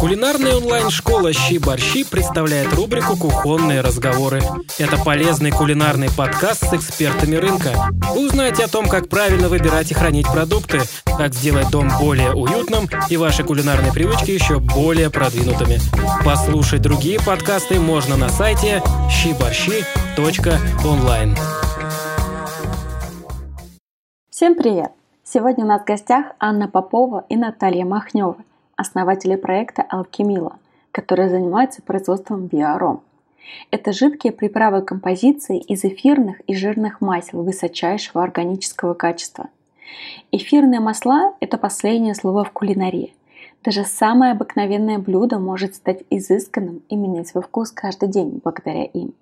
Кулинарная онлайн-школа «Щи-борщи» представляет рубрику «Кухонные разговоры». Это полезный кулинарный подкаст с экспертами рынка. Вы узнаете о том, как правильно выбирать и хранить продукты, как сделать дом более уютным и ваши кулинарные привычки еще более продвинутыми. Послушать другие подкасты можно на сайте щиборщи.онлайн. Всем привет! Сегодня у нас в гостях Анна Попова и Наталья Махнева, основатели проекта «Алкемила», которые занимаются производством биоаром. Это жидкие приправы композиции из эфирных и жирных масел высочайшего органического качества. Эфирные масла – это последнее слово в кулинарии. Даже самое обыкновенное блюдо может стать изысканным и менять свой вкус каждый день благодаря им.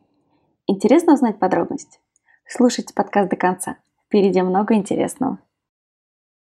Интересно узнать подробности? Слушайте подкаст до конца. Впереди много интересного.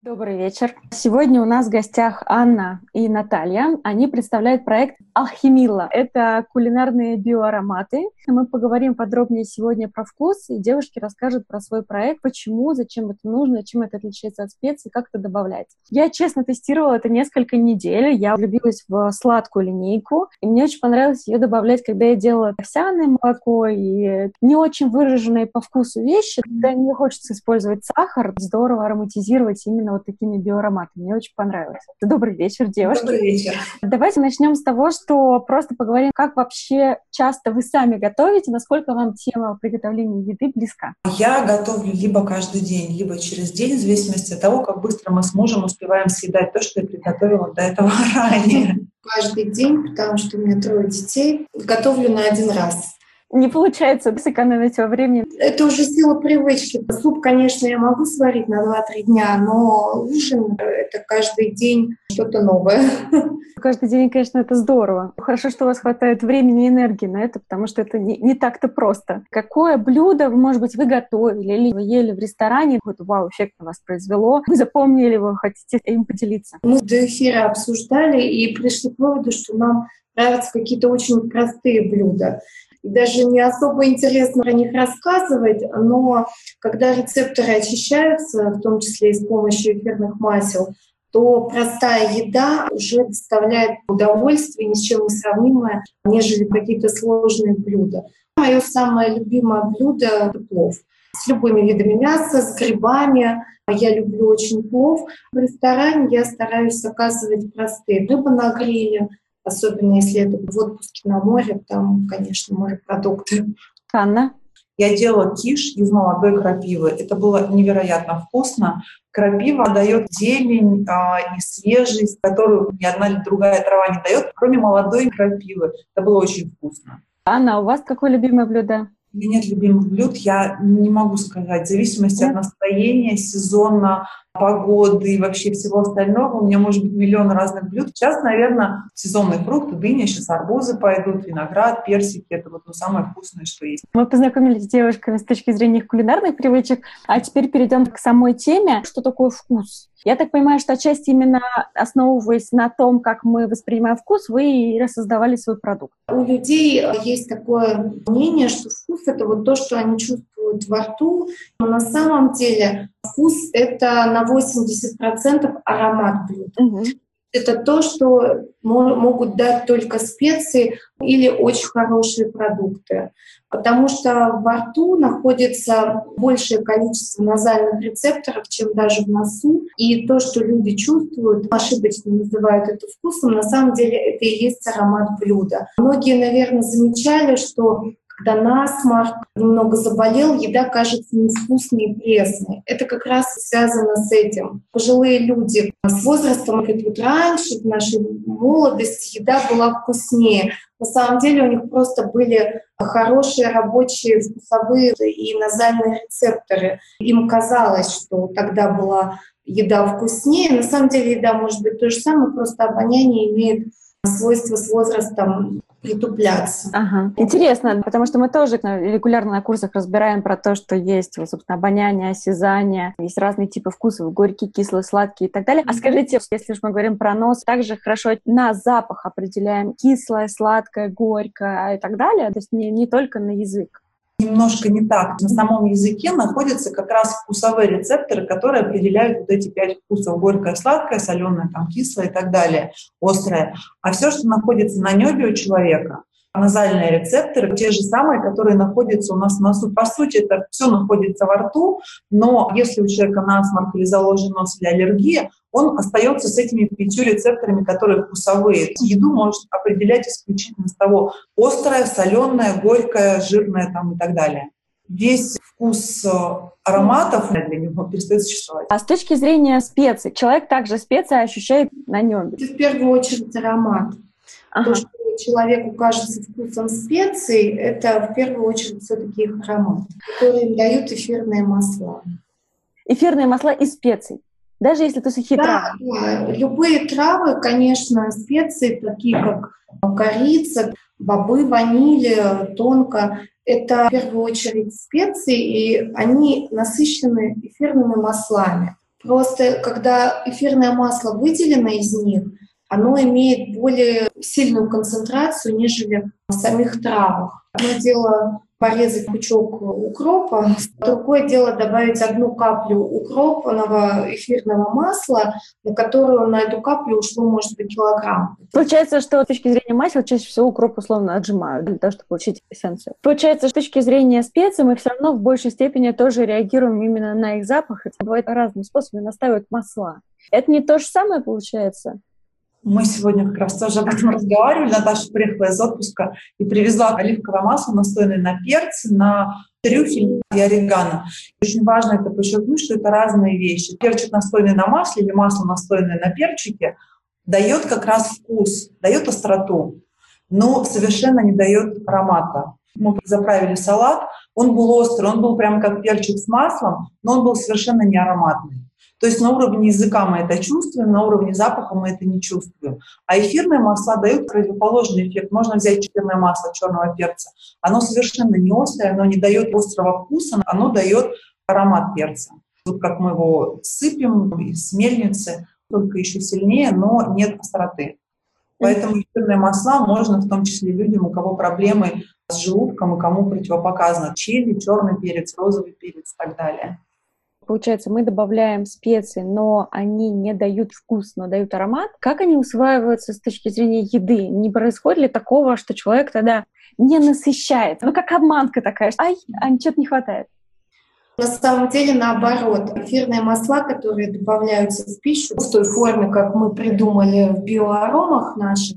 Добрый вечер. Сегодня у нас в гостях Анна и Наталья. Они представляют проект Алхимила. Это кулинарные биоароматы. Мы поговорим подробнее сегодня про вкус, и девушки расскажут про свой проект, почему, зачем это нужно, чем это отличается от специй, как это добавляется. Я, честно, тестировала это несколько недель. Я влюбилась в сладкую линейку, и мне очень понравилось ее добавлять, когда я делала овсяное молоко и не очень выраженные по вкусу вещи. Когда не хочется использовать сахар, здорово ароматизировать именно вот такими биоароматами. Мне очень понравилось. Добрый вечер, девушки. Добрый вечер. Давайте начнем с того, что просто поговорим, как вообще часто вы сами готовите, насколько вам тема приготовления еды близка. Я готовлю либо каждый день, либо через день, в зависимости от того, как быстро мы с мужем успеваем съедать то, что я приготовила до этого ранее. Каждый день, потому что у меня трое детей, готовлю на один раз не получается сэкономить во времени. Это уже сила привычки. Суп, конечно, я могу сварить на 2-3 дня, но ужин — это каждый день что-то новое. Каждый день, конечно, это здорово. Хорошо, что у вас хватает времени и энергии на это, потому что это не, не так-то просто. Какое блюдо, может быть, вы готовили или вы ели в ресторане, вот вау-эффект на вас произвело, вы запомнили его, хотите им поделиться? Мы до эфира обсуждали и пришли к выводу, что нам нравятся какие-то очень простые блюда даже не особо интересно про них рассказывать, но когда рецепторы очищаются, в том числе и с помощью эфирных масел, то простая еда уже доставляет удовольствие, ни с чем не сравнимое, нежели какие-то сложные блюда. Мое самое любимое блюдо — плов с любыми видами мяса, с грибами. Я люблю очень плов. В ресторане я стараюсь заказывать простые. Рыба на гриле, особенно если это в отпуске на море, там, конечно, морепродукты. Анна? Я делала киш из молодой крапивы. Это было невероятно вкусно. Крапива дает зелень а, и свежесть, которую ни одна другая трава не дает, кроме молодой крапивы. Это было очень вкусно. Анна, у вас какое любимое блюдо? У меня нет любимых блюд, я не могу сказать. В зависимости нет? от настроения, сезона, погоды и вообще всего остального. У меня может быть миллион разных блюд. Сейчас, наверное, сезонные фрукты, дыня, сейчас арбузы пойдут, виноград, персики. Это вот ну, самое вкусное, что есть. Мы познакомились с девушками с точки зрения их кулинарных привычек, а теперь перейдем к самой теме. Что такое вкус? Я так понимаю, что отчасти именно основываясь на том, как мы воспринимаем вкус, вы и создавали свой продукт. У людей есть такое мнение, что вкус — это вот то, что они чувствуют во рту, но на самом деле вкус — это на 80% аромат блюда. Угу. Это то, что могут дать только специи или очень хорошие продукты. Потому что во рту находится большее количество назальных рецепторов, чем даже в носу. И то, что люди чувствуют, ошибочно называют это вкусом, на самом деле это и есть аромат блюда. Многие, наверное, замечали, что когда насморк, немного заболел, еда кажется невкусной и пресной. Это как раз связано с этим. Пожилые люди с возрастом, говорят, вот раньше, в нашей молодости, еда была вкуснее. На самом деле у них просто были хорошие рабочие вкусовые и назальные рецепторы. Им казалось, что тогда была еда вкуснее. На самом деле еда может быть то же самое, просто обоняние имеет свойство с возрастом притупляться. Ага. Интересно, потому что мы тоже регулярно на курсах разбираем про то, что есть, вот, собственно, обоняние, осязание, есть разные типы вкусов, горький, кислый, сладкий и так далее. А скажите, если уж мы говорим про нос, также хорошо на запах определяем кислое, сладкое, горькое и так далее, то есть не, не только на язык. Немножко не так. На самом языке находятся как раз вкусовые рецепторы, которые определяют вот эти пять вкусов. Горькое, сладкое, соленое, там, кислое и так далее, острое. А все, что находится на небе у человека, назальные рецепторы, те же самые, которые находятся у нас в носу. По сути, это все находится во рту, но если у человека насморк или заложен нос или аллергия, он остается с этими пятью рецепторами, которые вкусовые. Еду может определять исключительно с того, острое, соленое, горькое, жирное там и так далее. Весь вкус э, ароматов для него перестает существовать. А с точки зрения специй, человек также специи ощущает на нем? В первую очередь аромат. Ага. То, что человеку кажется вкусом специй, это в первую очередь все-таки их аромат, который им дают эфирные масла. Эфирные масла из специй? Даже если это сухие да, травы? Да, любые травы, конечно, специи, такие как корица, бобы, ваниль, тонко, это в первую очередь специи, и они насыщены эфирными маслами. Просто когда эфирное масло выделено из них, оно имеет более сильную концентрацию, нежели в самих травах. Одно дело порезать пучок укропа, другое дело добавить одну каплю укропного эфирного масла, на которую на эту каплю ушло, может быть, килограмм. Получается, что с точки зрения масел чаще всего укроп условно отжимают для того, чтобы получить эссенцию. Получается, с точки зрения специй мы все равно в большей степени тоже реагируем именно на их запах. Это бывает разными способами настаивают масла. Это не то же самое получается? Мы сегодня как раз тоже об этом разговаривали. Наташа приехала из отпуска и привезла оливковое масло, настойное на перце, на трюфель и орегано. Очень важно это подчеркнуть, что это разные вещи. Перчик, настойный на масле или масло, настойное на перчике, дает как раз вкус, дает остроту, но совершенно не дает аромата. Мы заправили салат, он был острый, он был прям как перчик с маслом, но он был совершенно не ароматный. То есть на уровне языка мы это чувствуем, на уровне запаха мы это не чувствуем. А эфирные масла дают противоположный эффект. Можно взять эфирное масло черного перца. Оно совершенно не острое, оно не дает острого вкуса, оно дает аромат перца. Вот как мы его сыпем из мельницы, только еще сильнее, но нет остроты. Поэтому эфирные масла можно в том числе людям, у кого проблемы с желудком и кому противопоказано чили, черный перец, розовый перец и так далее. Получается, мы добавляем специи, но они не дают вкус, но дают аромат. Как они усваиваются с точки зрения еды? Не происходит ли такого, что человек тогда не насыщает? Ну, как обманка такая, ай, а ничего не хватает. На самом деле наоборот. Эфирные масла, которые добавляются в пищу в той форме, как мы придумали в биоаромах наших,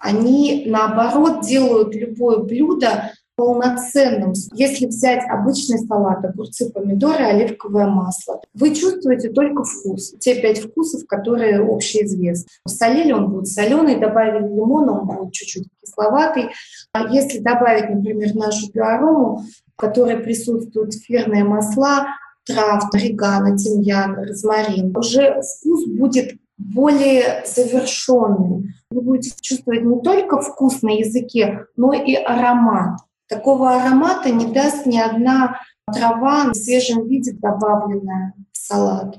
они наоборот делают любое блюдо полноценным. Если взять обычный салат, огурцы, помидоры, оливковое масло, вы чувствуете только вкус. Те пять вкусов, которые общеизвестны. Солили он будет соленый, добавили лимона, он будет чуть-чуть кисловатый. А если добавить, например, нашу биорому, в которой присутствуют эфирные масла, трав, орегано, тимьян, розмарин, уже вкус будет более завершенный. Вы будете чувствовать не только вкус на языке, но и аромат. Такого аромата не даст ни одна трава в свежем виде, добавленная в салат.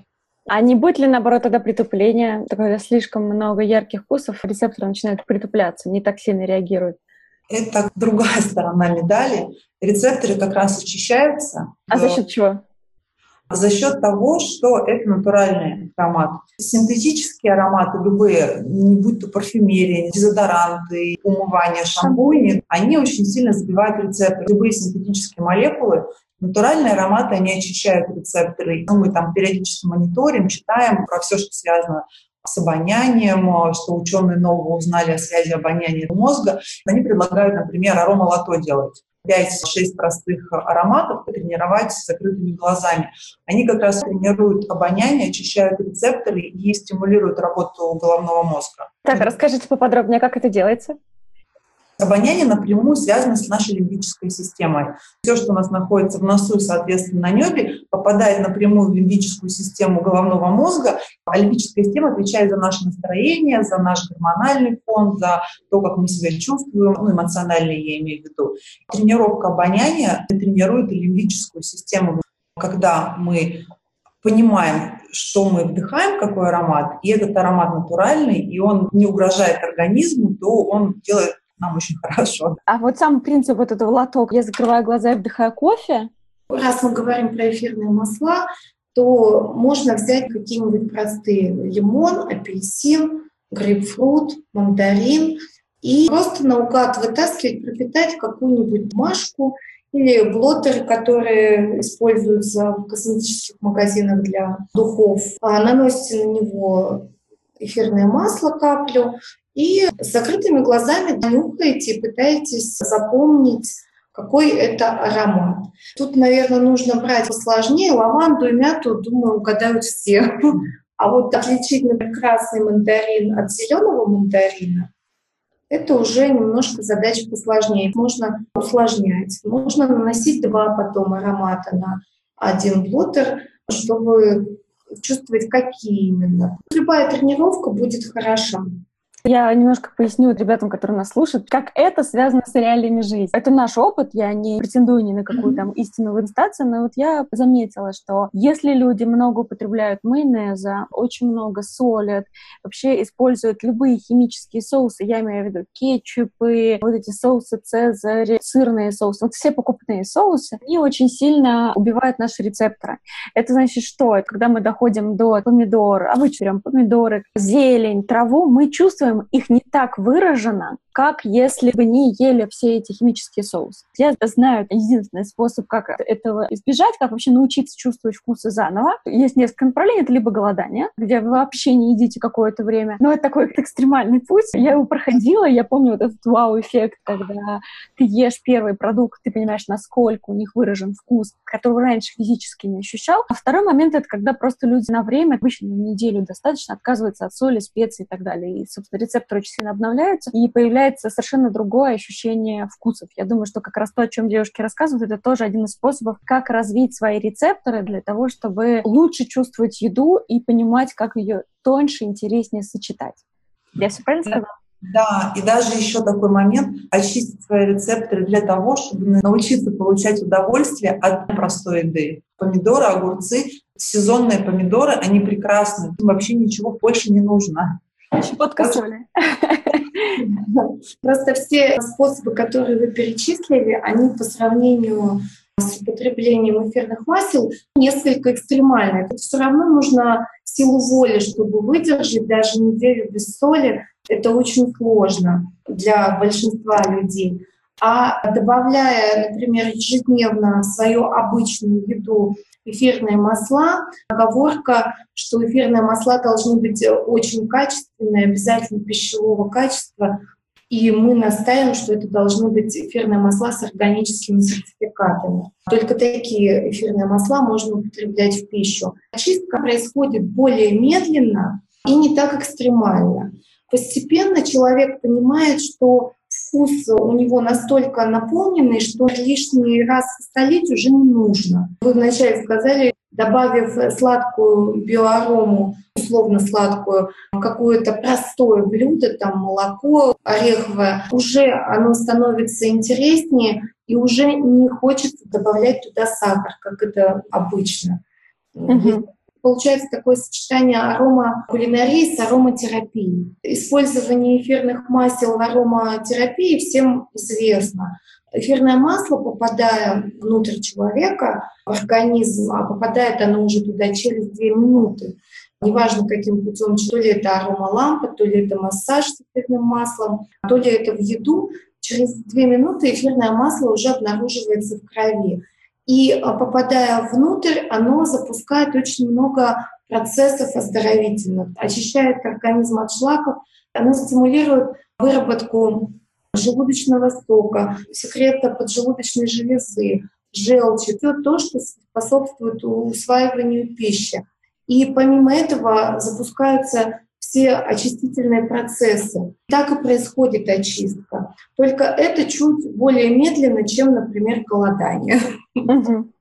А не будет ли, наоборот, тогда притупления, когда слишком много ярких вкусов, рецепторы начинают притупляться, не так сильно реагируют? Это другая сторона медали. Рецепторы как раз очищаются. А за счет чего? За счет того, что это натуральный аромат. Синтетические ароматы, любые, не будь то парфюмерия, дезодоранты, умывание, шампуни, они очень сильно сбивают рецепторы. Любые синтетические молекулы, натуральные ароматы, они очищают рецепторы. Ну, мы там периодически мониторим, читаем про все, что связано с обонянием, что ученые нового узнали о связи обоняния мозга. Они предлагают, например, аромалото делать. 5-6 простых ароматов тренировать с закрытыми глазами. Они как раз тренируют обоняние, очищают рецепторы и стимулируют работу головного мозга. Так, расскажите поподробнее, как это делается? Обоняние напрямую связано с нашей лимбической системой. Все, что у нас находится в носу и, соответственно, на небе, попадает напрямую в лимбическую систему головного мозга. А лимбическая система отвечает за наше настроение, за наш гормональный фон, за то, как мы себя чувствуем, ну, эмоционально я имею в виду. Тренировка обоняния тренирует лимбическую систему. Когда мы понимаем, что мы вдыхаем, какой аромат, и этот аромат натуральный, и он не угрожает организму, то он делает нам очень хорошо. А вот сам принцип вот этого лоток, я закрываю глаза и вдыхаю кофе? Раз мы говорим про эфирные масла, то можно взять какие-нибудь простые лимон, апельсин, грейпфрут, мандарин и просто наугад вытаскивать, пропитать какую-нибудь бумажку или блоттеры, которые используются в косметических магазинах для духов. А наносите на него эфирное масло, каплю, и с закрытыми глазами нюхаете и пытаетесь запомнить, какой это аромат. Тут, наверное, нужно брать посложнее. Лаванду и мяту, думаю, угадают все. А вот отличить, например, красный мандарин от зеленого мандарина, это уже немножко задача посложнее. Можно усложнять. Можно наносить два потом аромата на один блотер, чтобы чувствовать, какие именно. Любая тренировка будет хороша. Я немножко поясню ребятам, которые нас слушают, как это связано с реалиями жизни. Это наш опыт, я не претендую ни на какую там истинную инстанцию, но вот я заметила, что если люди много употребляют майонеза, очень много солят, вообще используют любые химические соусы, я имею в виду кетчупы, вот эти соусы Цезарь, сырные соусы, вот все покупные соусы, они очень сильно убивают наши рецепторы. Это значит что? Когда мы доходим до помидор, обычно берем помидоры, зелень, траву, мы чувствуем чувствуем их не так выраженно, как если бы не ели все эти химические соусы. Я знаю единственный способ, как этого избежать, как вообще научиться чувствовать вкусы заново. Есть несколько направлений. Это либо голодание, где вы вообще не едите какое-то время. Но это такой экстремальный путь. Я его проходила, я помню вот этот вау-эффект, когда ты ешь первый продукт, ты понимаешь, насколько у них выражен вкус, которого раньше физически не ощущал. А второй момент — это когда просто люди на время, обычно на неделю достаточно, отказываются от соли, специй и так далее. И, собственно, рецепторы очень сильно обновляются, и появляется совершенно другое ощущение вкусов. Я думаю, что как раз то, о чем девушки рассказывают, это тоже один из способов, как развить свои рецепторы для того, чтобы лучше чувствовать еду и понимать, как ее тоньше, интереснее сочетать. Я все правильно сказала? Да, и даже еще такой момент — очистить свои рецепторы для того, чтобы научиться получать удовольствие от простой еды. Помидоры, огурцы, сезонные помидоры, они прекрасны. Вообще ничего больше не нужно. Щепотка соли. Просто все способы, которые вы перечислили, они по сравнению с употреблением эфирных масел несколько экстремальные. Тут все равно нужно силу воли, чтобы выдержать даже неделю без соли. Это очень сложно для большинства людей. А добавляя, например, ежедневно свою обычную еду эфирные масла. Оговорка, что эфирные масла должны быть очень качественные, обязательно пищевого качества. И мы настаиваем, что это должны быть эфирные масла с органическими сертификатами. Только такие эфирные масла можно употреблять в пищу. Очистка происходит более медленно и не так экстремально. Постепенно человек понимает, что вкус у него настолько наполненный, что лишний раз солить уже не нужно. Вы вначале сказали, добавив сладкую биоарому, условно сладкую, какое-то простое блюдо, там молоко ореховое, уже оно становится интереснее, и уже не хочется добавлять туда сахар, как это обычно. Угу получается такое сочетание арома кулинарии с ароматерапией. Использование эфирных масел в ароматерапии всем известно. Эфирное масло, попадая внутрь человека, в организм, а попадает оно уже туда через две минуты, неважно каким путем, то ли это аромалампа, то ли это массаж с эфирным маслом, то ли это в еду, через две минуты эфирное масло уже обнаруживается в крови. И а, попадая внутрь, оно запускает очень много процессов оздоровительных, очищает организм от шлаков, оно стимулирует выработку желудочного сока, секрета поджелудочной железы, желчи, все то, что способствует усваиванию пищи. И помимо этого запускаются все очистительные процессы. Так и происходит очистка. Только это чуть более медленно, чем, например, голодание.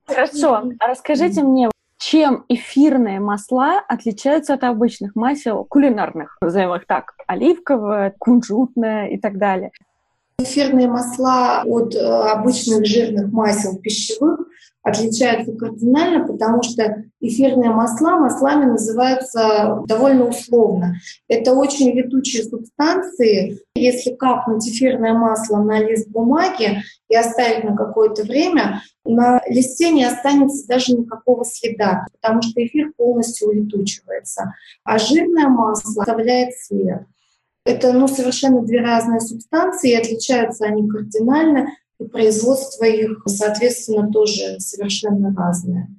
Хорошо. А расскажите мне, чем эфирные масла отличаются от обычных масел кулинарных, назовем их так, оливковое, кунжутное и так далее? Эфирные масла от э, обычных жирных масел пищевых отличаются кардинально, потому что эфирные масла маслами называются довольно условно. Это очень летучие субстанции, Если капнуть эфирное масло на лист бумаги и оставить на какое-то время, на листе не останется даже никакого следа, потому что эфир полностью улетучивается. А жирное масло оставляет след. Это ну, совершенно две разные субстанции, и отличаются они кардинально, и производство их, соответственно, тоже совершенно разное.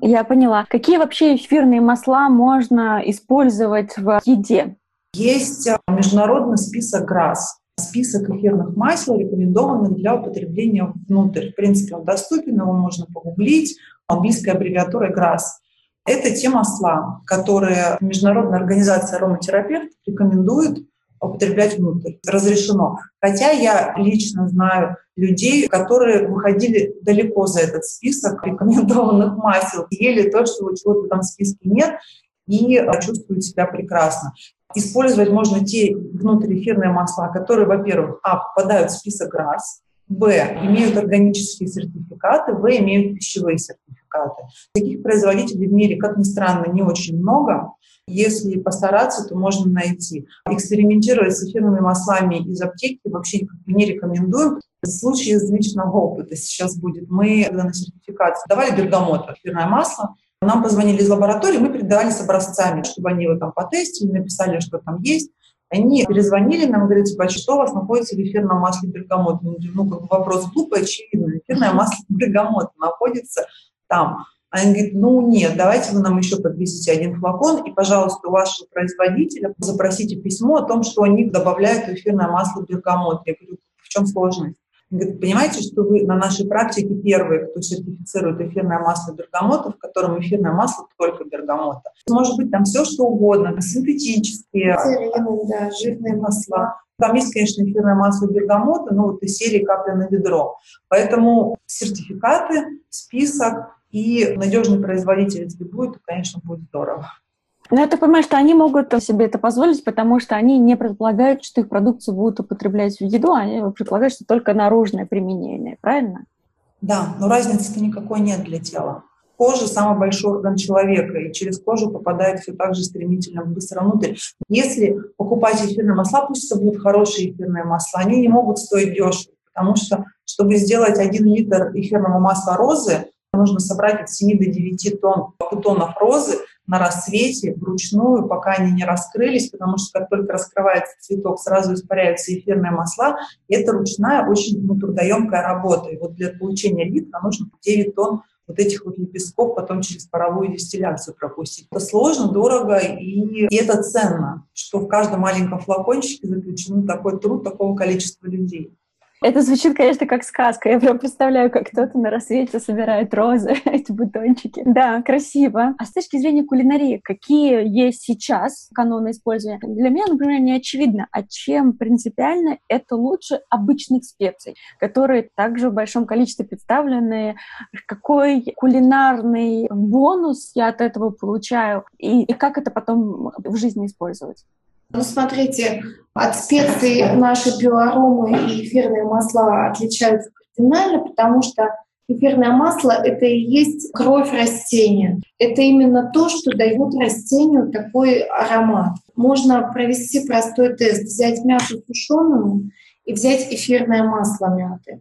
Я поняла. Какие вообще эфирные масла можно использовать в еде? Есть а, международный список ГРАС, список эфирных масел, рекомендованных для употребления внутрь. В принципе, он доступен, его можно погуглить. Английская аббревиатура ГРАС. Это те масла, которые Международная организация ароматерапевтов рекомендует употреблять внутрь. Разрешено. Хотя я лично знаю людей, которые выходили далеко за этот список рекомендованных масел, ели то, что чего-то в этом списке нет, и чувствуют себя прекрасно. Использовать можно те внутриэфирные масла, которые, во-первых, а, попадают в список РАС, б, имеют органические сертификаты, в, имеют пищевые сертификаты. Таких производителей в мире, как ни странно, не очень много. Если постараться, то можно найти. Экспериментировать с эфирными маслами из аптеки вообще не рекомендуем. В случае из личного опыта сейчас будет. Мы на сертификацию давали бергамот, эфирное масло, нам позвонили из лаборатории, мы передавали с образцами, чтобы они его там потестили, написали, что там есть. Они перезвонили нам, говорят, типа, а что у вас находится в эфирном масле бергамот? Ну, как бы вопрос глупый, очевидно. Эфирное масло бергамот находится там. Они говорят, ну нет, давайте вы нам еще подвесите один флакон, и, пожалуйста, у вашего производителя запросите письмо о том, что они добавляют в эфирное масло бергамот. Я говорю, в чем сложность? Он говорит, понимаете, что вы на нашей практике первые, кто сертифицирует эфирное масло бергамота, в котором эфирное масло только бергамота. Может быть, там все что угодно, синтетические, Церины, да, жирные масла. Там есть, конечно, эфирное масло бергамота, но вот из серии капля на ведро. Поэтому сертификаты, список и надежный производитель, если будет, то, конечно, будет здорово. Но я так понимаю, что они могут себе это позволить, потому что они не предполагают, что их продукцию будут употреблять в еду, они предполагают, что только наружное применение, правильно? Да, но разницы-то никакой нет для тела. Кожа – самый большой орган человека, и через кожу попадает все так же стремительно, быстро внутрь. Если покупать эфирные масла, пусть это будут хорошие эфирные масла, они не могут стоить дешево, потому что, чтобы сделать один литр эфирного масла розы, нужно собрать от 7 до 9 тонн бутонов розы, на рассвете вручную, пока они не раскрылись, потому что как только раскрывается цветок, сразу испаряются эфирные масла. И это ручная, очень ну, трудоемкая работа. И вот для получения литра нужно 9 тонн вот этих вот лепестков потом через паровую дистилляцию пропустить. Это сложно, дорого и, и это ценно, что в каждом маленьком флакончике заключен такой труд такого количества людей. Это звучит, конечно, как сказка. Я прям представляю, как кто-то на рассвете собирает розы, эти бутончики. Да, красиво. А с точки зрения кулинарии, какие есть сейчас каноны использования? Для меня, например, не очевидно, а чем принципиально это лучше обычных специй, которые также в большом количестве представлены. Какой кулинарный бонус я от этого получаю? И, и как это потом в жизни использовать? Ну, смотрите, от специй наши биоаромы и эфирные масла отличаются кардинально, потому что эфирное масло — это и есть кровь растения. Это именно то, что дает растению такой аромат. Можно провести простой тест, взять мяту сушеную и взять эфирное масло мяты.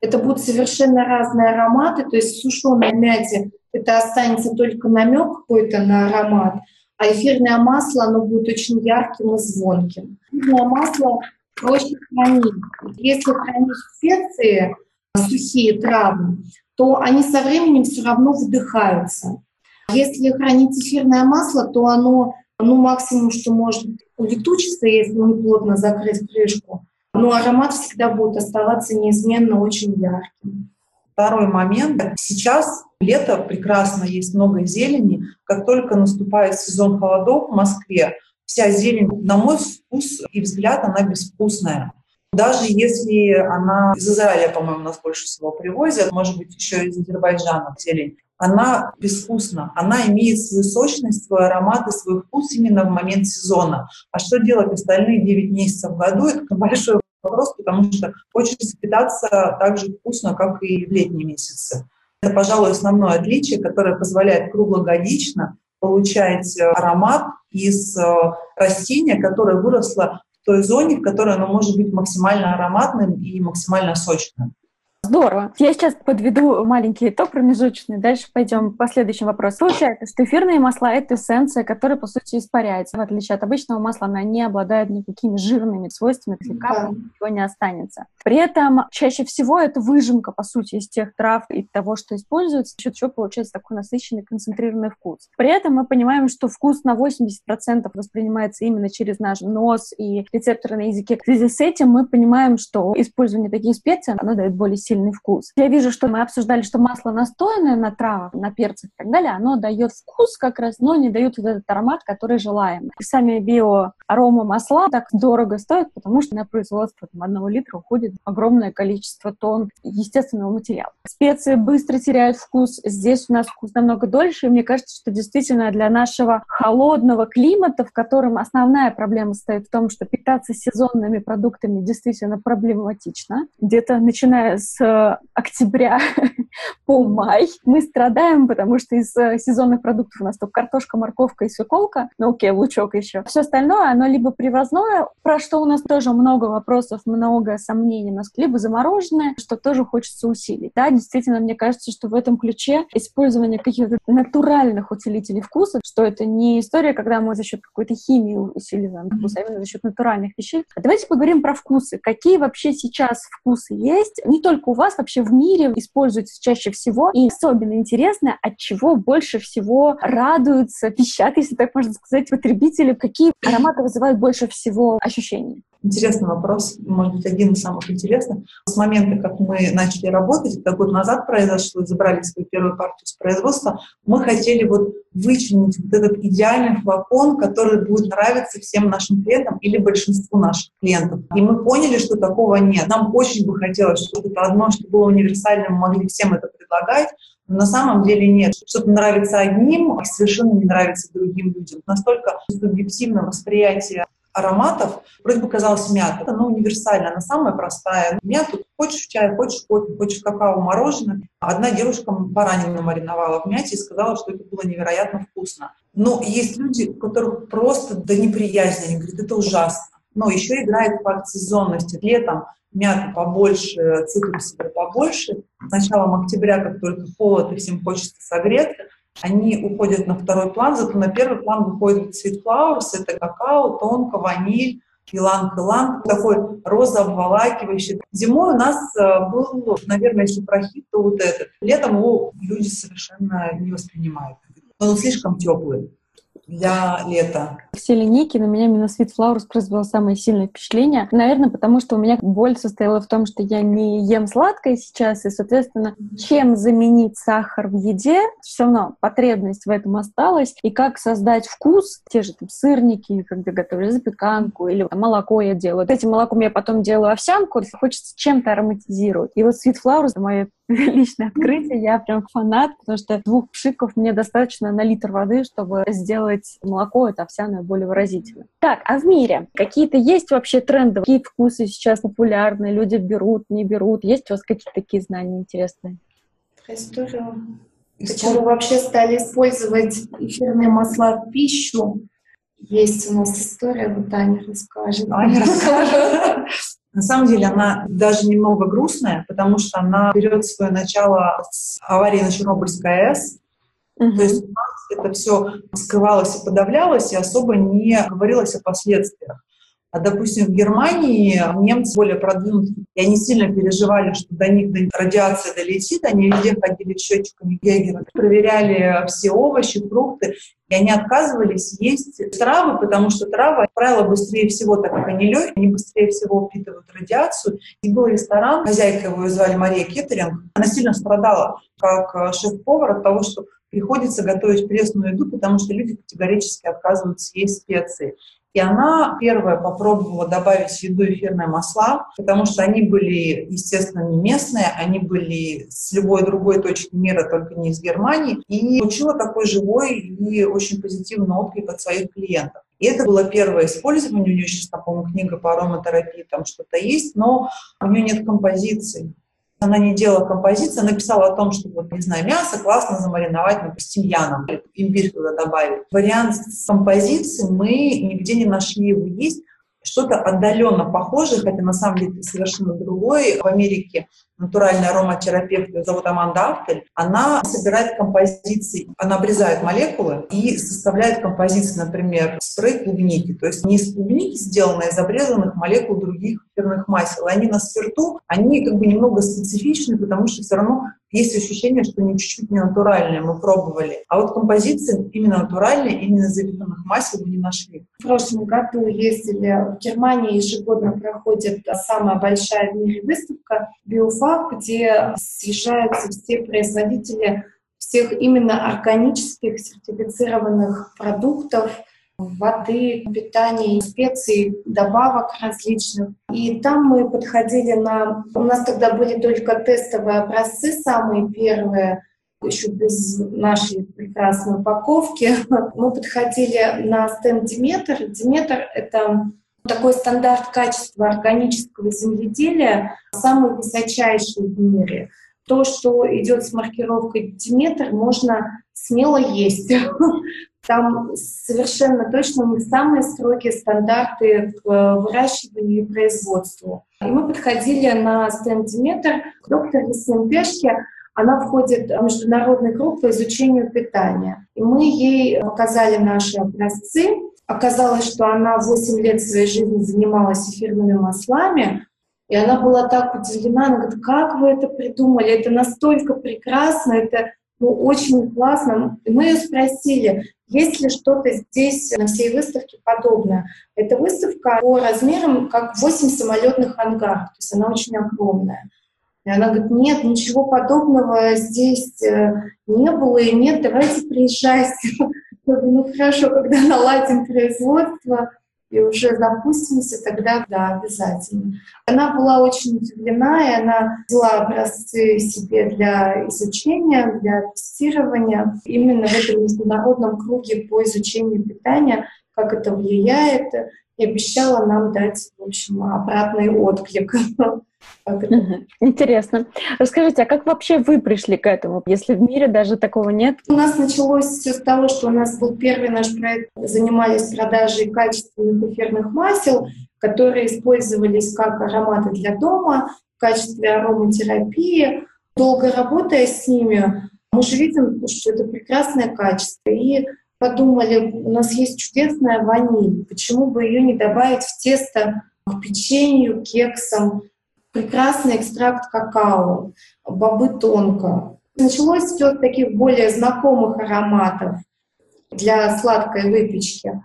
Это будут совершенно разные ароматы, то есть в сушеной мяте это останется только намек какой-то на аромат, а эфирное масло, оно будет очень ярким и звонким. Эфирное масло проще хранить. Если хранить специи, сухие травы, то они со временем все равно вдыхаются. Если хранить эфирное масло, то оно, ну, максимум, что может улетучиться, если не плотно закрыть крышку, но аромат всегда будет оставаться неизменно очень ярким. Второй момент. Сейчас лето прекрасно, есть много зелени. Как только наступает сезон холодов в Москве, вся зелень, на мой вкус и взгляд, она безвкусная. Даже если она из Израиля, по-моему, нас больше всего привозят, может быть, еще из Азербайджана зелень, она безвкусна. Она имеет свою сочность, свой аромат и свой вкус именно в момент сезона. А что делать остальные 9 месяцев в году, это большой вопрос, потому что хочется питаться так же вкусно, как и в летние месяцы. Это, пожалуй, основное отличие, которое позволяет круглогодично получать э, аромат из э, растения, которое выросло той зоне, в которой оно может быть максимально ароматным и максимально сочным. Здорово. Я сейчас подведу маленький итог промежуточный. Дальше пойдем по следующему вопросу. Получается, что эфирные масла — это эссенция, которая, по сути, испаряется. В отличие от обычного масла, она не обладает никакими жирными свойствами, если да. ничего не останется. При этом чаще всего это выжимка, по сути, из тех трав и того, что используется. За счет чего получается такой насыщенный, концентрированный вкус. При этом мы понимаем, что вкус на 80% воспринимается именно через наш нос и рецепторы на языке. В связи с этим мы понимаем, что использование таких специй, оно дает более сильный сильный вкус. Я вижу, что мы обсуждали, что масло настоянное на травах, на перцах и так далее, оно дает вкус как раз, но не дает вот этот аромат, который желаем. И сами биоарома масла так дорого стоят, потому что на производство там, одного литра уходит огромное количество тонн естественного материала. Специи быстро теряют вкус. Здесь у нас вкус намного дольше, и мне кажется, что действительно для нашего холодного климата, в котором основная проблема стоит в том, что питаться сезонными продуктами действительно проблематично. Где-то начиная с октября по май. Мы страдаем, потому что из э, сезонных продуктов у нас только картошка, морковка и свеколка, ну окей, лучок еще. Все остальное, оно либо привозное, про что у нас тоже много вопросов, много сомнений, у нас либо замороженное, что тоже хочется усилить. Да, действительно, мне кажется, что в этом ключе использование каких-то натуральных усилителей вкуса, что это не история, когда мы за счет какой-то химии усиливаем вкус, а именно за счет натуральных вещей. А давайте поговорим про вкусы. Какие вообще сейчас вкусы есть? Не только у вас, вообще в мире используются чаще всего. И особенно интересно, от чего больше всего радуются, пищат, если так можно сказать, потребители, какие ароматы вызывают больше всего ощущений. Интересный вопрос, может быть, один из самых интересных. С момента, как мы начали работать, это год назад произошло, забрали свою первую партию с производства, мы хотели вот вычленить вот этот идеальный флакон, который будет нравиться всем нашим клиентам или большинству наших клиентов. И мы поняли, что такого нет. Нам очень бы хотелось, чтобы это одно, что было универсальным, мы могли всем это предлагать, но на самом деле нет. Что-то нравится одним, а совершенно не нравится другим людям. Настолько субъективное восприятие ароматов. Вроде бы казалось мята, но универсальная, она самая простая. Мяту хочешь чай, хочешь кофе, хочешь какао, мороженое. Одна девушка баранину мариновала в мяте и сказала, что это было невероятно вкусно. Но есть люди, у которых просто до неприязни, они говорят, это ужасно. Но еще играет факт сезонности. Летом мята побольше, цитрусовые побольше. С началом октября, как только холод и всем хочется согреться, они уходят на второй план, зато на первый план выходит Sweet Flowers, это какао, тонко, ваниль, иланг-иланг, такой роза обволакивающий. Зимой у нас э, был, наверное, если прохит, то вот этот. Летом его люди совершенно не воспринимают. Он слишком теплый для лета. Все линейки на меня именно Sweet Flowers произвел самое сильное впечатление. Наверное, потому что у меня боль состояла в том, что я не ем сладкое сейчас, и, соответственно, чем заменить сахар в еде, все равно потребность в этом осталась. И как создать вкус, те же там сырники, когда готовлю запеканку, или молоко я делаю. Этим молоком я потом делаю овсянку, хочется чем-то ароматизировать. И вот Sweet Flowers — мое личное открытие. Я прям фанат, потому что двух пшиков мне достаточно на литр воды, чтобы сделать молоко это овсяное более выразительно. Так, а в мире какие-то есть вообще тренды? Какие вкусы сейчас популярны? Люди берут, не берут? Есть у вас какие-то такие знания интересные? Историю. Почему вообще стали использовать эфирные масла в пищу? Есть у нас история, вот Аня расскажет. Аня расскажет. На самом деле она даже немного грустная, потому что она берет свое начало с аварии на Чернобыльской АЭС. Угу. То есть у нас это все скрывалось и подавлялось, и особо не говорилось о последствиях. А, допустим, в Германии немцы более продвинутые, и они сильно переживали, что до них радиация долетит, они везде ходили с счетчиками Гейгера, проверяли все овощи, фрукты, и они отказывались есть травы, потому что травы, как правило, быстрее всего, так как они легкие, они быстрее всего впитывают радиацию. И был ресторан, хозяйка его звали Мария Кеттеринг, она сильно страдала как э, шеф-повар от того, что приходится готовить пресную еду, потому что люди категорически отказываются есть специи. И она первая попробовала добавить в еду эфирные масла, потому что они были, естественно, не местные, они были с любой другой точки мира, только не из Германии, и получила такой живой и очень позитивный отклик от своих клиентов. И это было первое использование. У нее сейчас, по-моему, книга по ароматерапии, там что-то есть, но у нее нет композиции. Она не делала композиции, написала о том, что, вот, не знаю, мясо классно замариновать, например, с тимьяном, имбирь туда добавить. Вариант с композицией мы нигде не нашли его есть. Что-то отдаленно похожее, хотя на самом деле совершенно другое. В Америке натуральная ароматерапевт, ее зовут Аманда Автель, она собирает композиции, она обрезает молекулы и составляет композиции, например, спрей клубники. То есть не из клубники сделано, а из обрезанных молекул других эфирных масел. Они на спирту, они как бы немного специфичны, потому что все равно есть ощущение, что они чуть-чуть не натуральные, мы пробовали. А вот композиции именно натуральные, именно эфирных масел мы не нашли. В прошлом году ездили в Германии, ежегодно проходит самая большая в мире выставка «Биофак», где съезжаются все производители всех именно органических сертифицированных продуктов, воды, питания, специй, добавок различных. И там мы подходили на... У нас тогда были только тестовые образцы, самые первые, еще без нашей прекрасной упаковки. Мы подходили на стенд Диметр. Диметр — это такой стандарт качества органического земледелия, самый высочайший в мире. То, что идет с маркировкой Диметр, можно смело есть. Там совершенно точно у них самые строгие стандарты к выращиванию и производству. И мы подходили на стендиметр к доктору Симпешке. Она входит в международный круг по изучению питания. И мы ей показали наши образцы. Оказалось, что она 8 лет своей жизни занималась эфирными маслами, и она была так удивлена, она говорит, как вы это придумали, это настолько прекрасно, это ну, очень классно. И мы ее спросили, есть ли что-то здесь на всей выставке подобное. Эта выставка по размерам как 8 самолетных ангаров, то есть она очень огромная. И она говорит, нет, ничего подобного здесь э, не было, и нет, давайте приезжайте. Ну хорошо, когда наладим производство, и уже запустимся, тогда да, обязательно. Она была очень удивлена, и она взяла образцы себе для изучения, для тестирования именно в этом международном круге по изучению питания, как это влияет, и обещала нам дать, в общем, обратный отклик. Интересно. Расскажите, а как вообще вы пришли к этому, если в мире даже такого нет? У нас началось все с того, что у нас был первый наш проект, занимались продажей качественных эфирных масел, которые использовались как ароматы для дома, в качестве ароматерапии. Долго работая с ними, мы же видим, что это прекрасное качество. И подумали, у нас есть чудесная ваниль, почему бы ее не добавить в тесто к печенью, кексам, прекрасный экстракт какао, бобы тонко. Началось все с таких более знакомых ароматов для сладкой выпечки.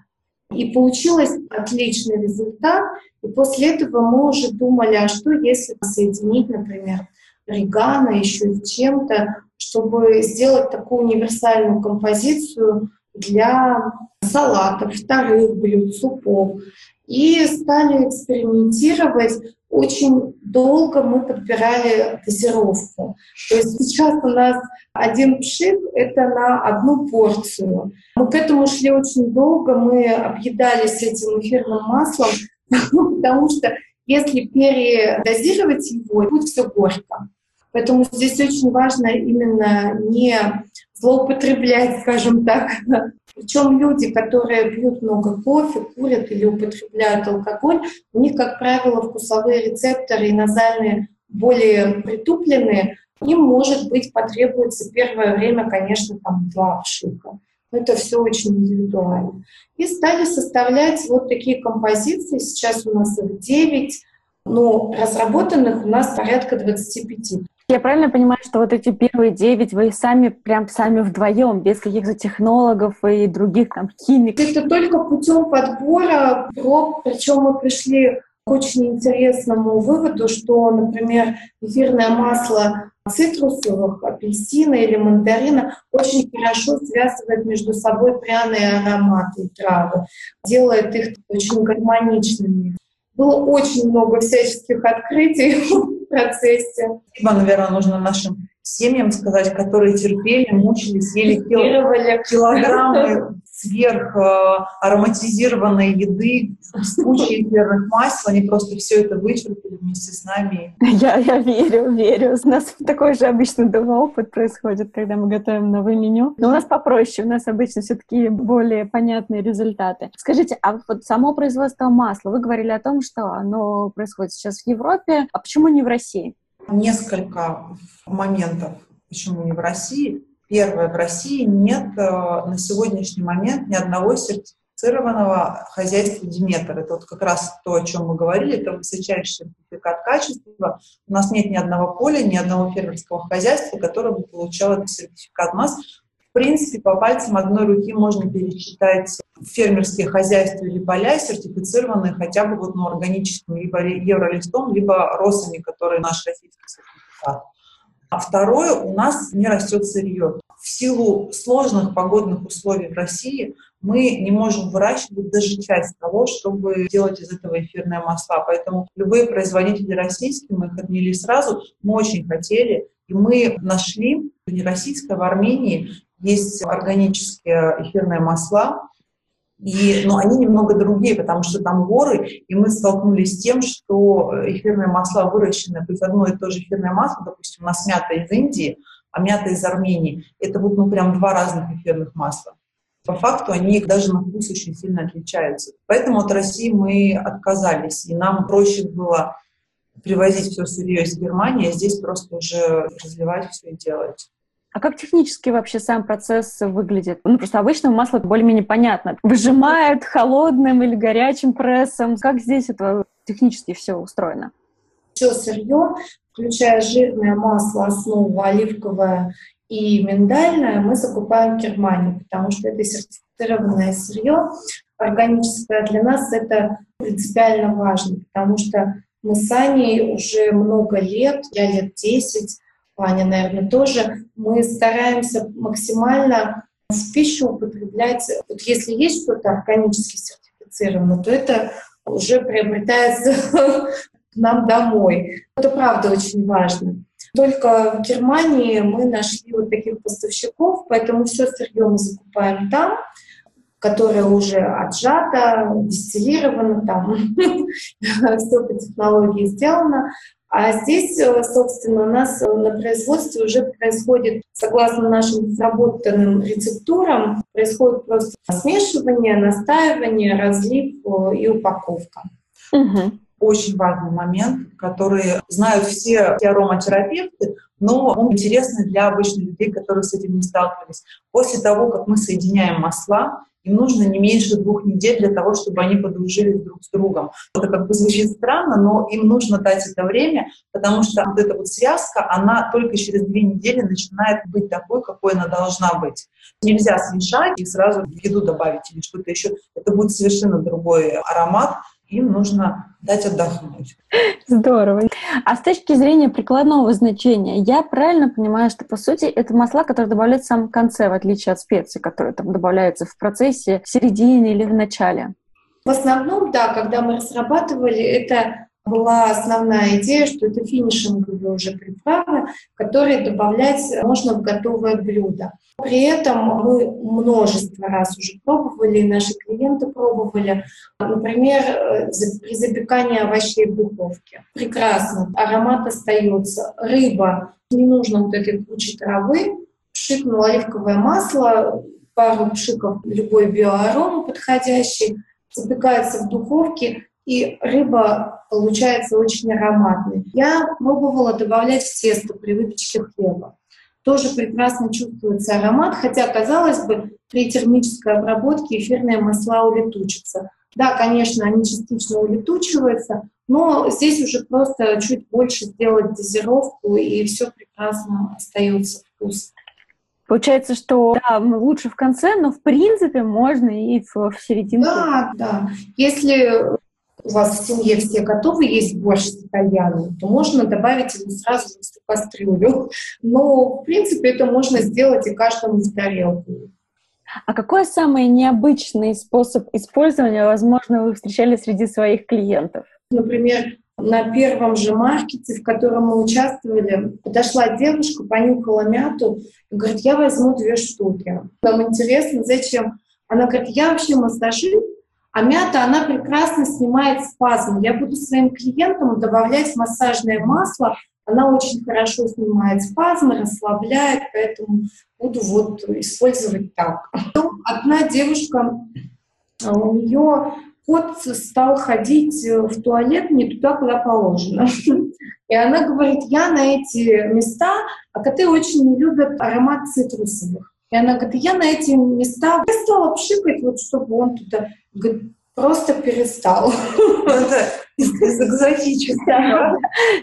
И получилось отличный результат. И после этого мы уже думали, а что если соединить, например, регано еще с чем-то, чтобы сделать такую универсальную композицию для салатов, вторых блюд, супов. И стали экспериментировать. Очень долго мы подбирали дозировку. То есть сейчас у нас один пшик — это на одну порцию. Мы к этому шли очень долго, мы объедались этим эфирным маслом, потому что если передозировать его, будет все горько. Поэтому здесь очень важно именно не злоупотреблять, скажем так. Причем люди, которые пьют много кофе, курят или употребляют алкоголь, у них, как правило, вкусовые рецепторы и назальные более притупленные, им, может быть, потребуется первое время, конечно, там два пшика. Но это все очень индивидуально. И стали составлять вот такие композиции. Сейчас у нас их 9, но разработанных у нас порядка 25. Я правильно понимаю, что вот эти первые девять вы сами, прям сами вдвоем, без каких-то технологов и других там химиков? Это только путем подбора проб, причем мы пришли к очень интересному выводу, что, например, эфирное масло цитрусовых, апельсина или мандарина очень хорошо связывает между собой пряные ароматы и травы, делает их очень гармоничными. Было очень много всяческих открытий процессе. Спасибо, наверное, нужно нашим семьям сказать, которые терпели, мучились, ели килограммы сверх э, ароматизированной еды с кучей эфирных масел, они просто все это вычерпали вместе с нами. Я, я верю, верю. У нас такой же обычно дома опыт происходит, когда мы готовим новое меню. Но у нас попроще, у нас обычно все-таки более понятные результаты. Скажите, а вот само производство масла, вы говорили о том, что оно происходит сейчас в Европе, а почему не в России? Несколько моментов, почему не в России. Первое, в России нет э, на сегодняшний момент ни одного сертифицированного хозяйства Диметр. Это вот как раз то, о чем мы говорили, это высочайший сертификат качества. У нас нет ни одного поля, ни одного фермерского хозяйства, которое бы получало этот сертификат МАС. В принципе, по пальцам одной руки можно пересчитать фермерские хозяйства или поля, сертифицированные хотя бы вот, ну, органическим либо евролистом, либо росами, которые наш российский сертификат. А второе, у нас не растет сырье. В силу сложных погодных условий в России мы не можем выращивать даже часть того, чтобы делать из этого эфирное масла. Поэтому любые производители российские, мы их отмели сразу, мы очень хотели, и мы нашли, не российское, в Армении есть органические эфирные масла, и, но они немного другие, потому что там горы, и мы столкнулись с тем, что эфирные масла выращены, есть одно и то же эфирное масло, допустим, у нас мята из Индии, а мята из Армении, это вот ну прям два разных эфирных масла. По факту они даже на вкус очень сильно отличаются. Поэтому от России мы отказались, и нам проще было привозить все сырье из Германии, а здесь просто уже разливать все и делать. А как технически вообще сам процесс выглядит? Ну, просто обычно масло более-менее понятно. Выжимают холодным или горячим прессом. Как здесь это технически все устроено? Все сырье, включая жирное масло, основа оливковое и миндальное, мы закупаем в Германии, потому что это сертифицированное сырье. Органическое для нас это принципиально важно, потому что мы с Аней уже много лет, я лет 10, Ваня, наверное, тоже, мы стараемся максимально в пищу употреблять, вот если есть что-то органически сертифицировано, то это уже приобретается к нам домой. Это правда очень важно. Только в Германии мы нашли вот таких поставщиков, поэтому все сырье мы закупаем там, которое уже отжато, дистиллировано, там все по технологии сделано. А здесь, э, собственно, у нас э, на производстве уже происходит, согласно нашим разработанным рецептурам, происходит просто смешивание, настаивание, разлив э, и упаковка. Угу. Очень важный момент, который знают все, все ароматерапевты, но он интересный для обычных людей, которые с этим не сталкивались. После того, как мы соединяем масла, им нужно не меньше двух недель для того, чтобы они подружились друг с другом. Это как бы звучит странно, но им нужно дать это время, потому что вот эта вот связка, она только через две недели начинает быть такой, какой она должна быть. Нельзя смешать и сразу в еду добавить или что-то еще. Это будет совершенно другой аромат, им нужно дать отдохнуть. Здорово. А с точки зрения прикладного значения, я правильно понимаю, что, по сути, это масла, которые добавляются в самом конце, в отличие от специй, которые там добавляются в процессе, в середине или в начале? В основном, да, когда мы разрабатывали, это была основная идея, что это финишинговые уже приправы, которые добавлять можно в готовое блюдо. При этом мы множество раз уже пробовали, и наши клиенты пробовали. Например, при запекании овощей в духовке. Прекрасно, аромат остается. Рыба, не нужно вот этой кучи травы. Пшикнул оливковое масло, пару пшиков любой биоаром подходящий, запекается в духовке, и рыба получается очень ароматной. Я пробовала добавлять в тесто при выпечке хлеба. Тоже прекрасно чувствуется аромат, хотя, казалось бы, при термической обработке эфирные масла улетучатся. Да, конечно, они частично улетучиваются, но здесь уже просто чуть больше сделать дозировку, и все прекрасно остается вкус. Получается, что да, лучше в конце, но в принципе можно и в, в серединке. Да, да. Если у вас в семье все готовы есть борщ с то можно добавить его сразу в кастрюлю. Но, в принципе, это можно сделать и каждому в тарелку. А какой самый необычный способ использования, возможно, вы встречали среди своих клиентов? Например, на первом же маркете, в котором мы участвовали, подошла девушка, понюхала мяту и говорит, я возьму две штуки. Нам интересно, зачем Она говорит, я вообще массажист, а мята, она прекрасно снимает спазм. Я буду своим клиентам добавлять массажное масло, она очень хорошо снимает спазмы, расслабляет, поэтому буду вот использовать так. Одна девушка, а, у нее кот стал ходить в туалет не туда, куда положено. И она говорит, я на эти места, а коты очень не любят аромат цитрусовых. И она говорит, я на эти места я стала пшикать, вот чтобы он туда говорит, просто перестал. Это экзотическое.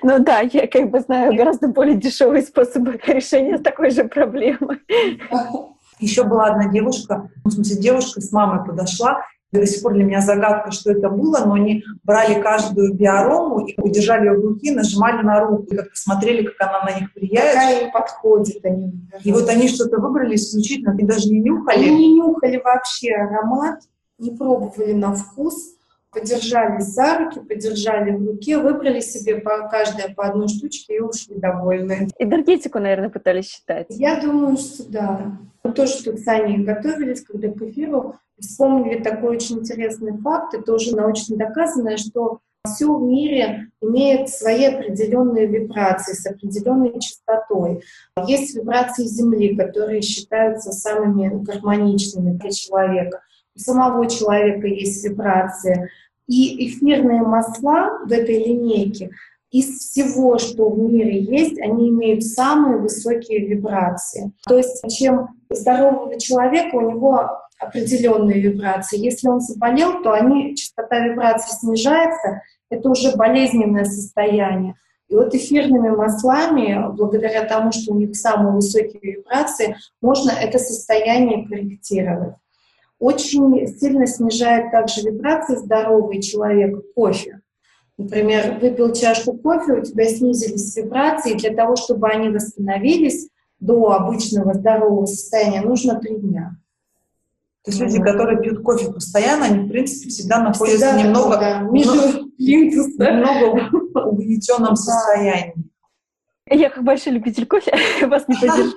Ну да, я как бы знаю гораздо более дешевые способы решения такой же проблемы. Еще была одна девушка, в смысле девушка с мамой подошла, до сих пор для меня загадка, что это было, но они брали каждую биорому и удержали ее в руки, нажимали на руку, и как смотрели, как она на них влияет. Какая им подходит. Они, и вот они что-то выбрали исключительно, они даже не нюхали. Они не нюхали вообще аромат, не пробовали на вкус, подержали за руки, подержали в руке, выбрали себе по каждая по одной штучке и ушли довольны. Энергетику, наверное, пытались считать. Я думаю, что да. Мы тоже тут с Аней готовились, когда к эфиру вспомнили такой очень интересный факт, это уже научно доказанное, что все в мире имеет свои определенные вибрации с определенной частотой. Есть вибрации Земли, которые считаются самыми гармоничными для человека самого человека есть вибрации. И эфирные масла в этой линейке из всего, что в мире есть, они имеют самые высокие вибрации. То есть чем здорового человека у него определенные вибрации. Если он заболел, то они, частота вибраций снижается, это уже болезненное состояние. И вот эфирными маслами, благодаря тому, что у них самые высокие вибрации, можно это состояние корректировать. Очень сильно снижает также вибрации здоровый человек кофе. Например, выпил чашку кофе, у тебя снизились вибрации, и для того, чтобы они восстановились до обычного здорового состояния, нужно три дня. То есть люди, которые пьют кофе постоянно, они, в принципе, всегда находятся всегда немного, да, немного, немного в угнетенном состоянии. Я как большой любитель кофе вас не поддержу.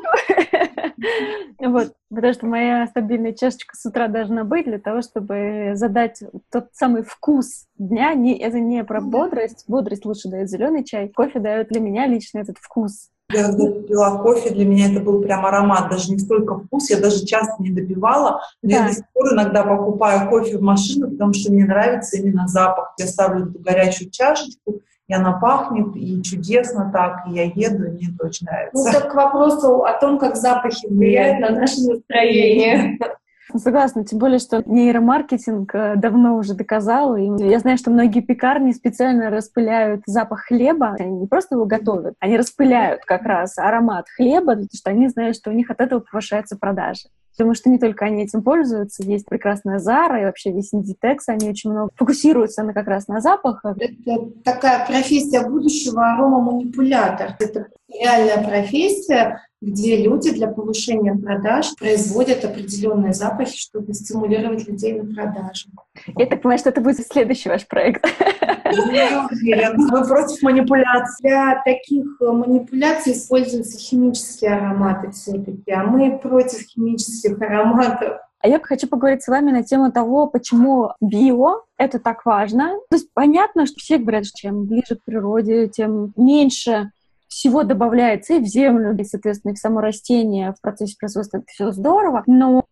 Вот, потому что моя стабильная чашечка с утра должна быть для того, чтобы задать тот самый вкус дня. Не, это не про бодрость. Бодрость лучше дает зеленый чай. Кофе дает для меня лично этот вкус. Я когда пила кофе, для меня это был прям аромат, даже не столько вкус, я даже часто не допивала. Да. Я до сих пор иногда покупаю кофе в машину, потому что мне нравится именно запах. Я ставлю эту горячую чашечку, и она пахнет, и чудесно так, и я еду, и мне это очень нравится. Ну, так к вопросу о том, как запахи влияют на наше настроение. Ну, согласна, тем более, что нейромаркетинг э, давно уже доказал. И я знаю, что многие пекарни специально распыляют запах хлеба. Они не просто его готовят, они распыляют как раз аромат хлеба, потому что они знают, что у них от этого повышается продажи. Потому что не только они этим пользуются, есть прекрасная Зара и вообще весь Inditex, они очень много фокусируются на как раз на запахах. Это такая профессия будущего аромаманипулятор. Это реальная профессия, где люди для повышения продаж производят определенные запахи, чтобы стимулировать людей на продажу. Я так понимаю, что это будет следующий ваш проект. Вы против манипуляций. Для таких э, манипуляций используются химические ароматы все-таки, а мы против химических ароматов. А я хочу поговорить с вами на тему того, почему био — это так важно. То есть понятно, что все говорят, что чем ближе к природе, тем меньше всего добавляется и в землю, и, соответственно, и в само растение в процессе производства. Это все здорово. Но,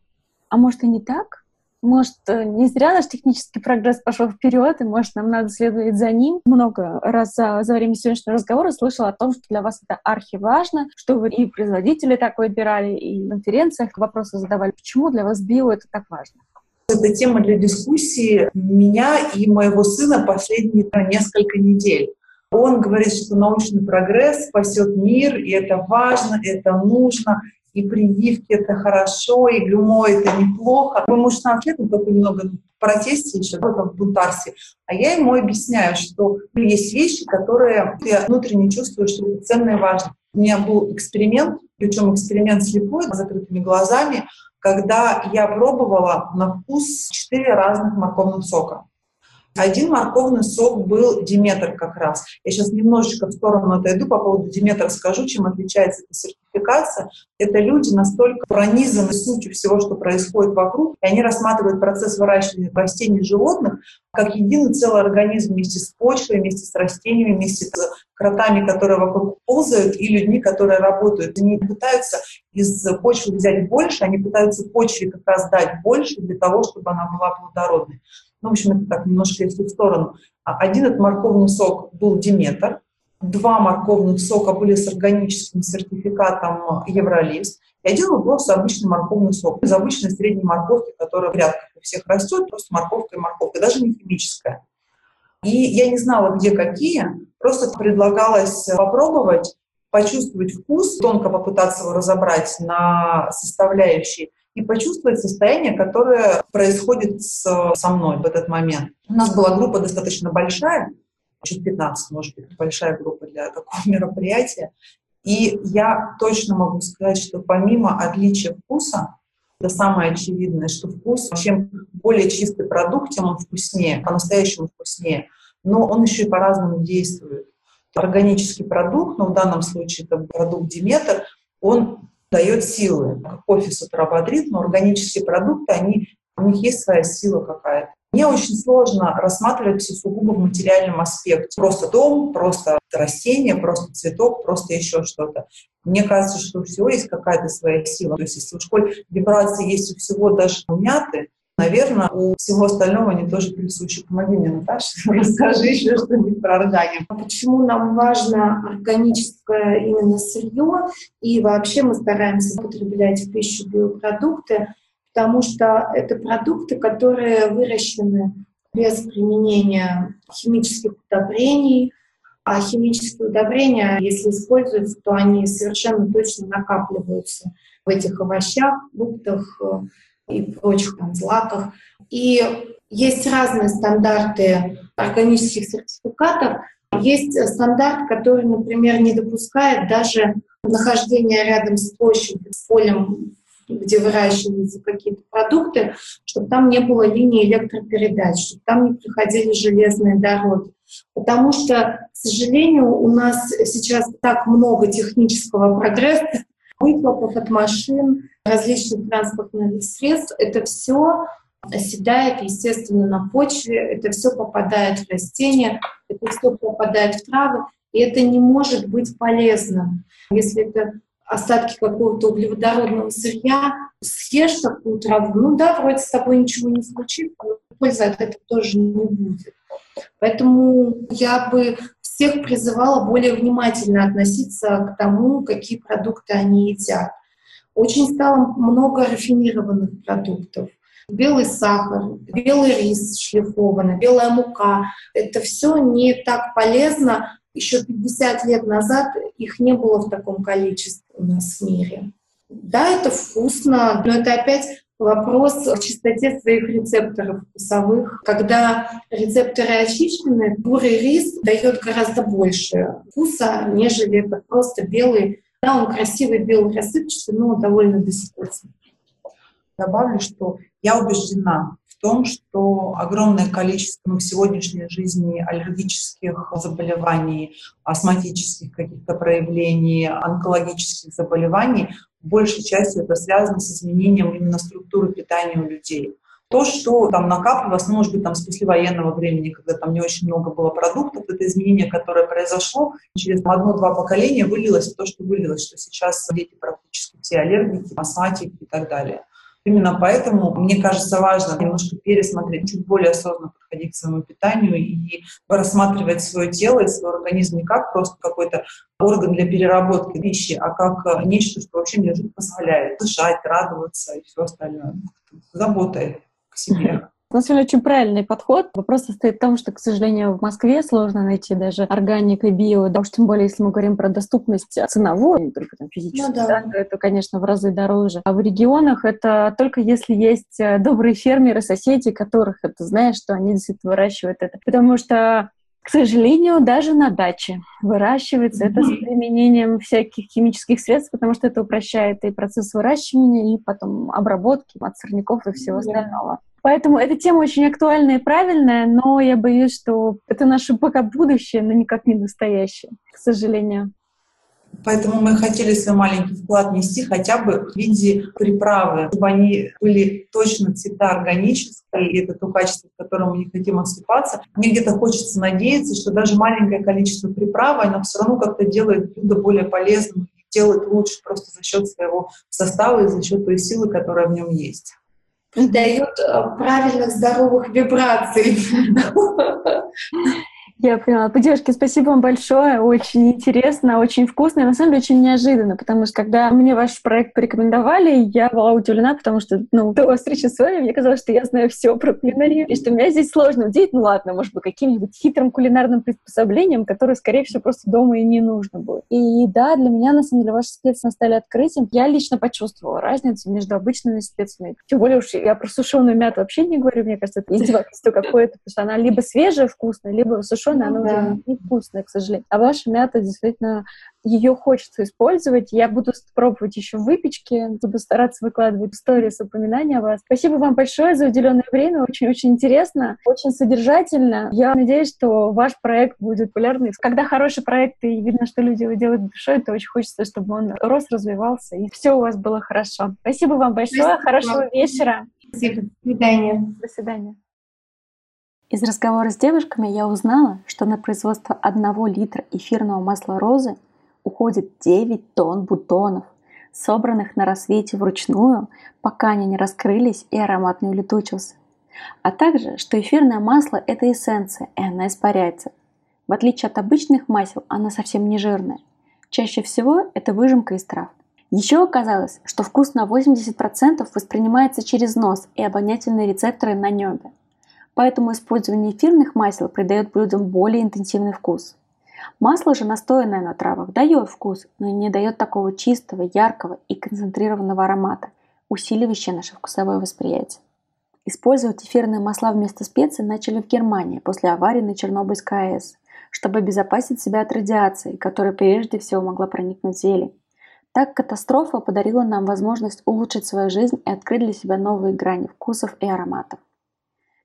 а может и не так? Может, э, не зря наш технический прогресс пошел вперед, и, может, нам надо следовать за ним. Много раз за, за время сегодняшнего разговора слышала о том, что для вас это архиважно, что вы и производители так выбирали, и в конференциях вопросы задавали. Почему для вас био это так важно? Это тема для дискуссии меня и моего сына последние несколько недель. Он говорит, что научный прогресс спасет мир, и это важно, это нужно, и прививки — это хорошо, и гюмо — это неплохо. 16 лет, мы только немного в протесте еще, в бунтарстве. А я ему объясняю, что есть вещи, которые ты внутренне чувствуешь, что это ценно и важно. У меня был эксперимент, причем эксперимент слепой, с закрытыми глазами, когда я пробовала на вкус четыре разных морковных сока. Один морковный сок был Диметр как раз. Я сейчас немножечко в сторону отойду по поводу Диметра, скажу, чем отличается эта сертификация. Это люди настолько пронизаны сутью всего, что происходит вокруг, и они рассматривают процесс выращивания растений и животных как единый целый организм вместе с почвой, вместе с растениями, вместе с кротами, которые вокруг ползают, и людьми, которые работают. Они пытаются из почвы взять больше, они пытаются почве как раз дать больше для того, чтобы она была плодородной. Ну, в общем, это так немножко если в сторону. А один этот морковный сок был Диметр, два морковных сока были с органическим сертификатом Евролист, и один был просто обычный морковный сок из обычной средней морковки, которая в рядках у всех растет, просто морковка и морковка, даже не химическая. И я не знала, где какие, просто предлагалось попробовать, почувствовать вкус, тонко попытаться его разобрать на составляющие, и почувствовать состояние, которое происходит со мной в этот момент. У нас была группа достаточно большая, чуть 15, может быть, большая группа для такого мероприятия. И я точно могу сказать, что помимо отличия вкуса, это самое очевидное, что вкус, чем более чистый продукт, тем он вкуснее, по-настоящему вкуснее. Но он еще и по-разному действует. Органический продукт, ну в данном случае это продукт Диметр, он дает силы. Кофе с утра бодрит, но органические продукты, они, у них есть своя сила какая-то. Мне очень сложно рассматривать все сугубо в материальном аспекте. Просто дом, просто растение, просто цветок, просто еще что-то. Мне кажется, что у всего есть какая-то своя сила. То есть если в школе вибрации есть у всего, даже у мяты, наверное, у всего остального они тоже присущи. Помоги мне, Наташа, расскажи еще что-нибудь про органику. А почему нам важно органическое именно сырье, и вообще мы стараемся употреблять в пищу биопродукты, потому что это продукты, которые выращены без применения химических удобрений, а химические удобрения, если используются, то они совершенно точно накапливаются в этих овощах, фруктах, и прочих там, злаках. И есть разные стандарты органических сертификатов. Есть стандарт, который, например, не допускает даже нахождения рядом с площадью, с полем, где выращиваются какие-то продукты, чтобы там не было линии электропередач, чтобы там не приходили железные дороги. Потому что, к сожалению, у нас сейчас так много технического прогресса, выхлопов от машин, различных транспортных средств. Это все оседает, естественно, на почве, это все попадает в растения, это все попадает в травы, и это не может быть полезным. Если это остатки какого-то углеводородного сырья, съешь такую траву, ну да, вроде с тобой ничего не случится, но пользы от этого тоже не будет. Поэтому я бы всех призывала более внимательно относиться к тому, какие продукты они едят. Очень стало много рафинированных продуктов. Белый сахар, белый рис шлифованный, белая мука. Это все не так полезно. Еще 50 лет назад их не было в таком количестве у нас в мире. Да, это вкусно, но это опять вопрос в чистоте своих рецепторов вкусовых. Когда рецепторы очищены, бурый рис дает гораздо больше вкуса, нежели это просто белый. Да, он красивый, белый, рассыпчатый, но довольно бесвкусный. Добавлю, что я убеждена в том, что огромное количество ну, в сегодняшней жизни аллергических заболеваний, астматических каких-то проявлений, онкологических заболеваний большей частью это связано с изменением именно структуры питания у людей. То, что там накапливалось, ну, может быть, там с послевоенного времени, когда там не очень много было продуктов, это изменение, которое произошло, через одно-два поколения вылилось в то, что вылилось, что сейчас дети практически все аллергики, астматики и так далее. Именно поэтому, мне кажется, важно немножко пересмотреть, чуть более осознанно подходить к своему питанию и рассматривать свое тело и свой организм не как просто какой-то орган для переработки пищи, а как э, нечто, что вообще мне позволяет дышать, радоваться и все остальное. Заботой к себе. На самом деле очень правильный подход. Вопрос состоит в том, что, к сожалению, в Москве сложно найти даже органик и био, да уж тем более, если мы говорим про доступность ценовую, не только там физическую, ну, да. Да, то это, конечно, в разы дороже. А в регионах это только если есть э, добрые фермеры, соседи, которых это знаешь, что они действительно выращивают это. Потому что к сожалению, даже на даче выращивается это с применением всяких химических средств, потому что это упрощает и процесс выращивания, и потом обработки от сорняков и всего mm-hmm. остального. Поэтому эта тема очень актуальная и правильная, но я боюсь, что это наше пока будущее, но никак не настоящее, к сожалению. Поэтому мы хотели свой маленький вклад нести хотя бы в виде приправы, чтобы они были точно всегда органические, и это то качество, в котором мы не хотим отступаться. Мне где-то хочется надеяться, что даже маленькое количество приправы, оно все равно как-то делает блюдо более полезным делает лучше просто за счет своего состава и за счет той силы, которая в нем есть придает э, правильных здоровых вибраций. Я поняла. Девушки, спасибо вам большое. Очень интересно, очень вкусно и на самом деле очень неожиданно, потому что когда мне ваш проект порекомендовали, я была удивлена, потому что ну, до встречи с вами мне казалось, что я знаю все про кулинарию, и что меня здесь сложно удивить. Ну ладно, может быть, каким-нибудь хитрым кулинарным приспособлением, которое, скорее всего, просто дома и не нужно будет. И да, для меня, на самом деле, ваши специи стали открытием. Я лично почувствовала разницу между обычными специями. Тем более уж я про сушеную мяту вообще не говорю, мне кажется, это издевательство какое-то, потому что она либо свежая, вкусная, либо сушеная сушеная, она да. уже невкусная, к сожалению. А ваша мята действительно ее хочется использовать. Я буду пробовать еще в выпечке, буду стараться выкладывать истории с упоминания о вас. Спасибо вам большое за уделенное время. Очень-очень интересно, очень содержательно. Я надеюсь, что ваш проект будет популярный. Когда хороший проект и видно, что люди его делают душой, то очень хочется, чтобы он рос, развивался, и все у вас было хорошо. Спасибо вам большое. Спасибо. Хорошего вечера. Спасибо. До свидания. До свидания. Из разговора с девушками я узнала, что на производство одного литра эфирного масла розы уходит 9 тонн бутонов, собранных на рассвете вручную, пока они не раскрылись и аромат не улетучился. А также, что эфирное масло – это эссенция, и она испаряется. В отличие от обычных масел, она совсем не жирная. Чаще всего это выжимка из трав. Еще оказалось, что вкус на 80% воспринимается через нос и обонятельные рецепторы на небе поэтому использование эфирных масел придает блюдам более интенсивный вкус. Масло же, настоянное на травах, дает вкус, но не дает такого чистого, яркого и концентрированного аромата, усиливающего наше вкусовое восприятие. Использовать эфирные масла вместо специй начали в Германии после аварии на Чернобыльской АЭС, чтобы обезопасить себя от радиации, которая прежде всего могла проникнуть в зелень. Так катастрофа подарила нам возможность улучшить свою жизнь и открыть для себя новые грани вкусов и ароматов.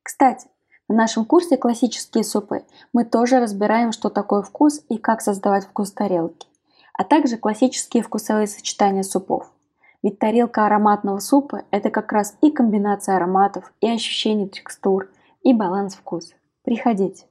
Кстати, на нашем курсе «Классические супы» мы тоже разбираем, что такое вкус и как создавать вкус тарелки, а также классические вкусовые сочетания супов. Ведь тарелка ароматного супа – это как раз и комбинация ароматов, и ощущение текстур, и баланс вкуса. Приходите!